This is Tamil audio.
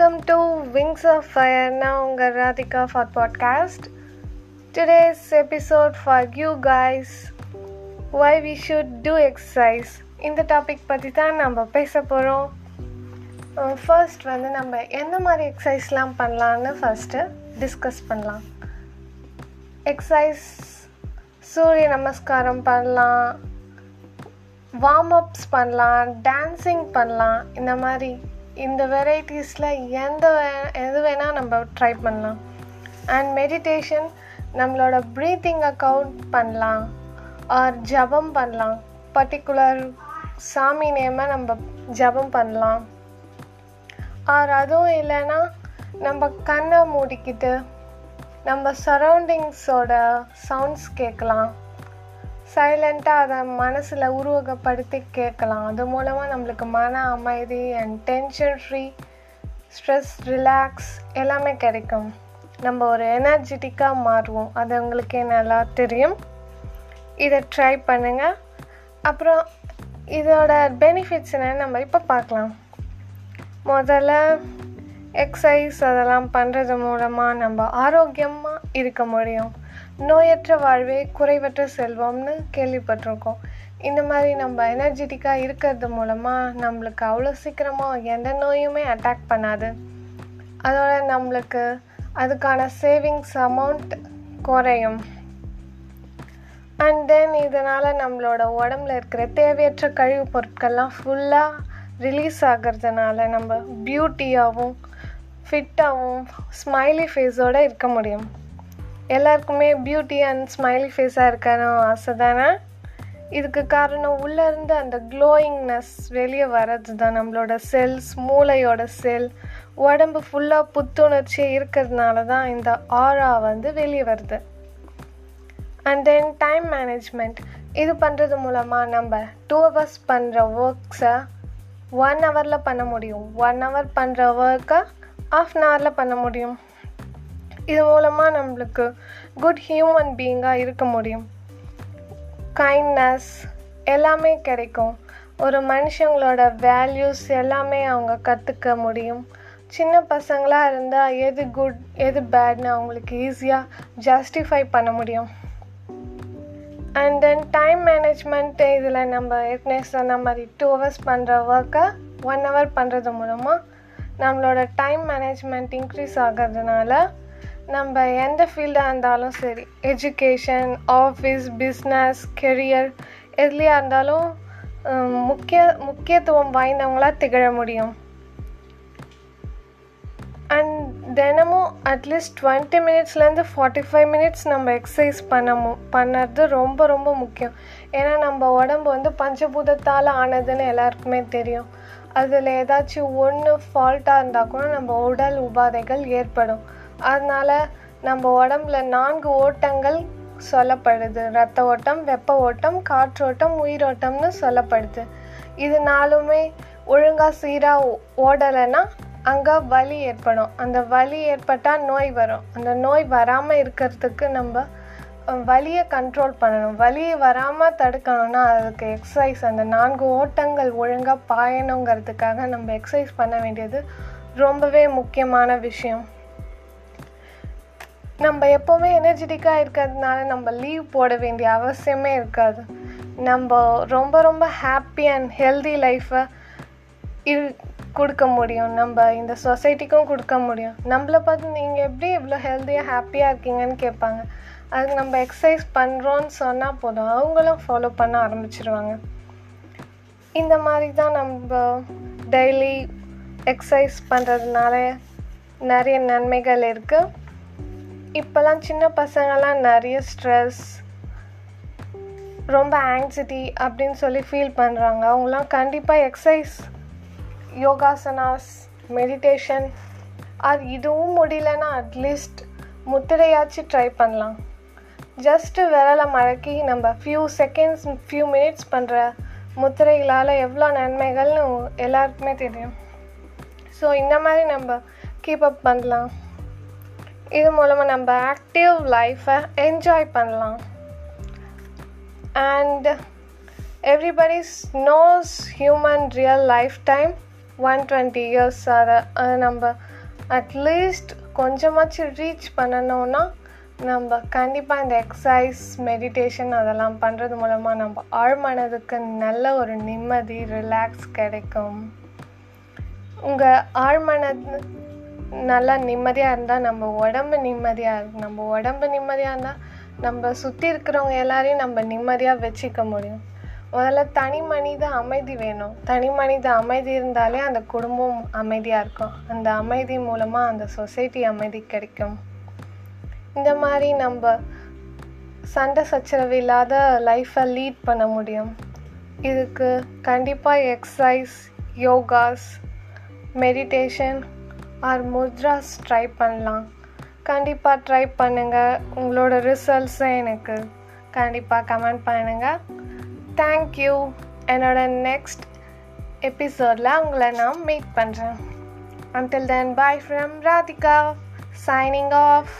Welcome to Wings of Fire. உங்கள் Radhika for podcast today's episode for you guys why we should do exercise இந்த டாபிக் பற்றி தான் நம்ம பேச போகிறோம் ஃபர்ஸ்ட் uh, வந்து நம்ம எந்த மாதிரி எக்ஸசைஸ்லாம் பண்ணலான்னு ஃபஸ்ட்டு டிஸ்கஸ் பண்ணலாம். எக்ஸசைஸ் சூரிய நமஸ்காரம் பண்ணலாம். வார்ம் அப்ஸ் பண்ணலாம் டான்ஸிங் பண்ணலாம் இந்த மாதிரி. இந்த வெரைட்டிஸில் எந்த வே எது வேணால் நம்ம ட்ரை பண்ணலாம். அண்ட் மெடிடேஷன் நம்மளோட ப்ரீத்திங்கை கவுண்ட் பண்ணலாம். ஆர் ஜபம் பண்ணலாம். பர்டிகுலர் சாமி நேமை நம்ம ஜபம் பண்ணலாம். ஆர் அதுவும் இல்லைன்னா நம்ம கண்ணை மூடிக்கிட்டு நம்ம சரௌண்டிங்ஸோட சவுண்ட்ஸ் கேட்கலாம். சைலண்ட்டாக அதை மனசில் உருவகப்படுத்தி கேட்கலாம். அது மூலமாக நம்மளுக்கு மன அமைதி and tension free stress relax எல்லாமே கிடைக்கும். நம்ம ஒரு எனர்ஜெட்டிக்காக மாறுவோம். அது உங்களுக்கே நல்லா தெரியும். இதை ட்ரை பண்ணுங்கள் அப்புறம் இதோட பெனிஃபிட்ஸ் என்னென்னு நம்ம இப்போ பார்க்கலாம். முதல்ல எக்ஸசைஸ் அதெல்லாம் பண்ணுறது மூலமாக நம்ம ஆரோக்கியமாக இருக்க முடியும். நோயற்ற வாழ்வே குறைவற்ற செல்வம்னு கேள்விப்பட்டிருக்கோம். இந்த மாதிரி நம்ம எனர்ஜெட்டிக்காக இருக்கிறது மூலமாக நம்மளுக்கு அவ்வளோ சீக்கிரமாக எந்த நோயுமே அட்டாக் பண்ணாது. அதோட நம்மளுக்கு அதுக்கான சேவிங்ஸ் அமௌண்ட் குறையும். அண்ட் தென் இதனால் நம்மளோட உடம்புல இருக்கிற தேவையற்ற கழிவுப் பொருட்கள்லாம் ஃபுல்லாக ரிலீஸ் ஆகிறதுனால நம்ம பியூட்டியாகவும் ஃபிட்டாகவும் ஸ்மைலி ஃபேஸோடு இருக்க முடியும். எல்லாருக்குமே பியூட்டி அண்ட் ஸ்மைலி ஃபேஸாக இருக்கான ஆசை தானே இதுக்கு காரணம் உள்ளேருந்து அந்த க்ளோயிங்னஸ் வெளியே வர்றது தான் நம்மளோட செல்ஸ் மூளையோட செல் உடம்பு ஃபுல்லாக புத்துணர்ச்சி இருக்கிறதுனால தான் இந்த ஆரா வந்து வெளியே வருது. அண்ட் தென் டைம் மேனேஜ்மெண்ட் இது பண்ணுறது மூலமாக நம்ம டூ ஹவர்ஸ் பண்ணுற ஒர்க்ஸை ஒன் ஹவரில் பண்ண முடியும். ஒன் ஹவர் பண்ணுற ஒர்க்கை ஆஃப் அன் ஹவரில் பண்ண முடியும். இது மூலமாக நம்மளுக்கு குட் ஹியூமன் பீயிங்காக இருக்க முடியும். கைண்ட்னஸ் எல்லாமே கிடைக்கும். ஒரு மனுஷங்களோட வேல்யூஸ் எல்லாமே அவங்க கற்றுக்க முடியும். சின்ன பசங்களாக இருந்தால் எது குட் எது பேட்னு அவங்களுக்கு ஈஸியாக ஜஸ்டிஃபை பண்ண முடியும். அண்ட் தென் டைம் மேனேஜ்மெண்ட் இதில் நம்ம ஏற்கனவே சொன்ன மாதிரி டூ ஹவர்ஸ் பண்ணுற ஒர்க்கை ஒன் ஹவர் பண்ணுறது மூலமாக நம்மளோட டைம் மேனேஜ்மெண்ட் இன்க்ரீஸ் ஆகிறதுனால நம்ம எந்த ஃபீல்டாக இருந்தாலும் சரி எஜுகேஷன் ஆஃபீஸ் பிஸ்னஸ் கெரியர் எதுலேயா இருந்தாலும் முக்கிய முக்கியத்துவம் வாய்ந்தவங்களாக திகழ முடியும். அண்ட் தினமும் அட்லீஸ்ட் டுவெண்ட்டி மினிட்ஸ்லேருந்து ஃபார்ட்டி ஃபைவ் மினிட்ஸ் நம்ம எக்ஸசைஸ் பண்ணமோ பண்ணுறது ரொம்ப ரொம்ப முக்கியம். ஏன்னா நம்ம உடம்பு வந்து பஞ்சபூதத்தால் ஆனதுன்னு எல்லாருக்குமே தெரியும். அதில் ஏதாச்சும் ஒன்று ஃபால்ட்டாக இருந்தால் கூட நம்ம உடல் உபாதைகள் ஏற்படும். அதனால் நம்ம உடம்புல நான்கு ஓட்டங்கள் சொல்லப்படுது. ரத்த ஓட்டம் வெப்ப ஓட்டம் காற்றோட்டம் உயிரோட்டம்னு சொல்லப்படுது. இது நாலுமே ஒழுங்காக சீராக ஓடலைன்னா அங்கே வலி ஏற்படும். அந்த வலி ஏற்பட்டால் நோய் வரும். அந்த நோய் வராமல் இருக்கிறதுக்கு நம்ம வலியை கண்ட்ரோல் பண்ணணும். வலியை வராமல் தடுக்கணும்னா அதுக்கு எக்ஸசைஸ் அந்த நான்கு ஓட்டங்கள் ஒழுங்காக பாயணுங்கிறதுக்காக நம்ம எக்ஸசைஸ் பண்ண வேண்டியது ரொம்பவே முக்கியமான விஷயம். நம்ம எப்போவுமே எனர்ஜெட்டிக்காக இருக்கிறதுனால நம்ம லீவ் போட வேண்டிய அவசியமே இருக்காது. நம்ம ரொம்ப ரொம்ப ஹாப்பி அண்ட் ஹெல்தி லைஃப்பை இரு கொடுக்க முடியும். நம்ம இந்த சொசைட்டிக்கும் கொடுக்க முடியும். நம்மளை பார்த்து நீங்கள் எப்படி இவ்வளோ ஹெல்த்தியாக ஹாப்பியாக இருக்கீங்கன்னு கேட்பாங்க. அதுக்கு நம்ம எக்ஸசைஸ் பண்ணுறோன்னு சொன்னால் போதும். அவங்களும் ஃபாலோ பண்ண ஆரம்பிச்சிருவாங்க. இந்த மாதிரி தான் நம்ம டெய்லி எக்ஸசைஸ் பண்ணுறதுனால நிறைய நன்மைகள் இருக்குது இப்போல்லாம் சின்ன பசங்கள்லாம் நிறைய ஸ்ட்ரெஸ் ரொம்ப ஆங்ஸிட்டி அப்படின்னு சொல்லி ஃபீல் பண்ணுறாங்க அவங்களாம் கண்டிப்பாக எக்ஸசைஸ் யோகாசனாஸ் மெடிடேஷன் அது இதுவும் முடியலன்னா அட்லீஸ்ட் முத்திரையாச்சும் ட்ரை பண்ணலாம். ஜஸ்ட்டு விரலை மடக்கி நம்ம ஃபியூ செகண்ட்ஸ் ஃபியூ மினிட்ஸ் பண்ணுற முத்திரைகளால் எவ்வளோ நன்மைகள்னு எல்லாருக்குமே தெரியும். ஸோ இந்த மாதிரி நம்ம கீப் அப் பண்ணலாம். இது மூலமாக நம்ம ஆக்டிவ் லைஃப்பை என்ஜாய் பண்ணலாம். And everybody knows human real life time one twenty years அதை அதை நம்ம அட்லீஸ்ட் கொஞ்சமாச்சும் ரீச் பண்ணணும்னா நம்ம கண்டிப்பாக இந்த எக்ஸசைஸ் மெடிடேஷன் அதெல்லாம் பண்ணுறது மூலமாக நம்ம ஆழ்மனதுக்கு நல்ல ஒரு நிம்மதி ரிலாக்ஸ் கிடைக்கும். உங்கள் ஆழ்மனது நல்லா நிம்மதியாக இருந்தால் நம்ம உடம்பு நிம்மதியாக இருக்கும் நம்ம உடம்பு நிம்மதியாக இருந்தால் நம்ம சுற்றி இருக்கிறவங்க எல்லாரையும் நம்ம நிம்மதியாக வச்சுக்க முடியும். முதல்ல தனி மனித அமைதி வேணும். தனி மனித அமைதி இருந்தாலே அந்த குடும்பம் அமைதியாக இருக்கும். அந்த அமைதி மூலமாக அந்த சொசைட்டி அமைதி கிடைக்கும். இந்த மாதிரி நம்ம சண்டை சச்சரவு இல்லாத லைஃப்பை லீட் பண்ண முடியும். இதுக்கு கண்டிப்பாக exercise yogas meditation or mudras try பண்ணலாம். கண்டிப்பாக ட்ரை பண்ணுங்கள் உங்களோட ரிசல்ட்ஸை எனக்கு. கண்டிப்பாக கமெண்ட் பண்ணுங்கள் தேங்க்யூ என்னோட நெக்ஸ்ட் எபிசோடில் உங்களை நான் மீட் பண்ணுறேன் until then bye from Radhika signing off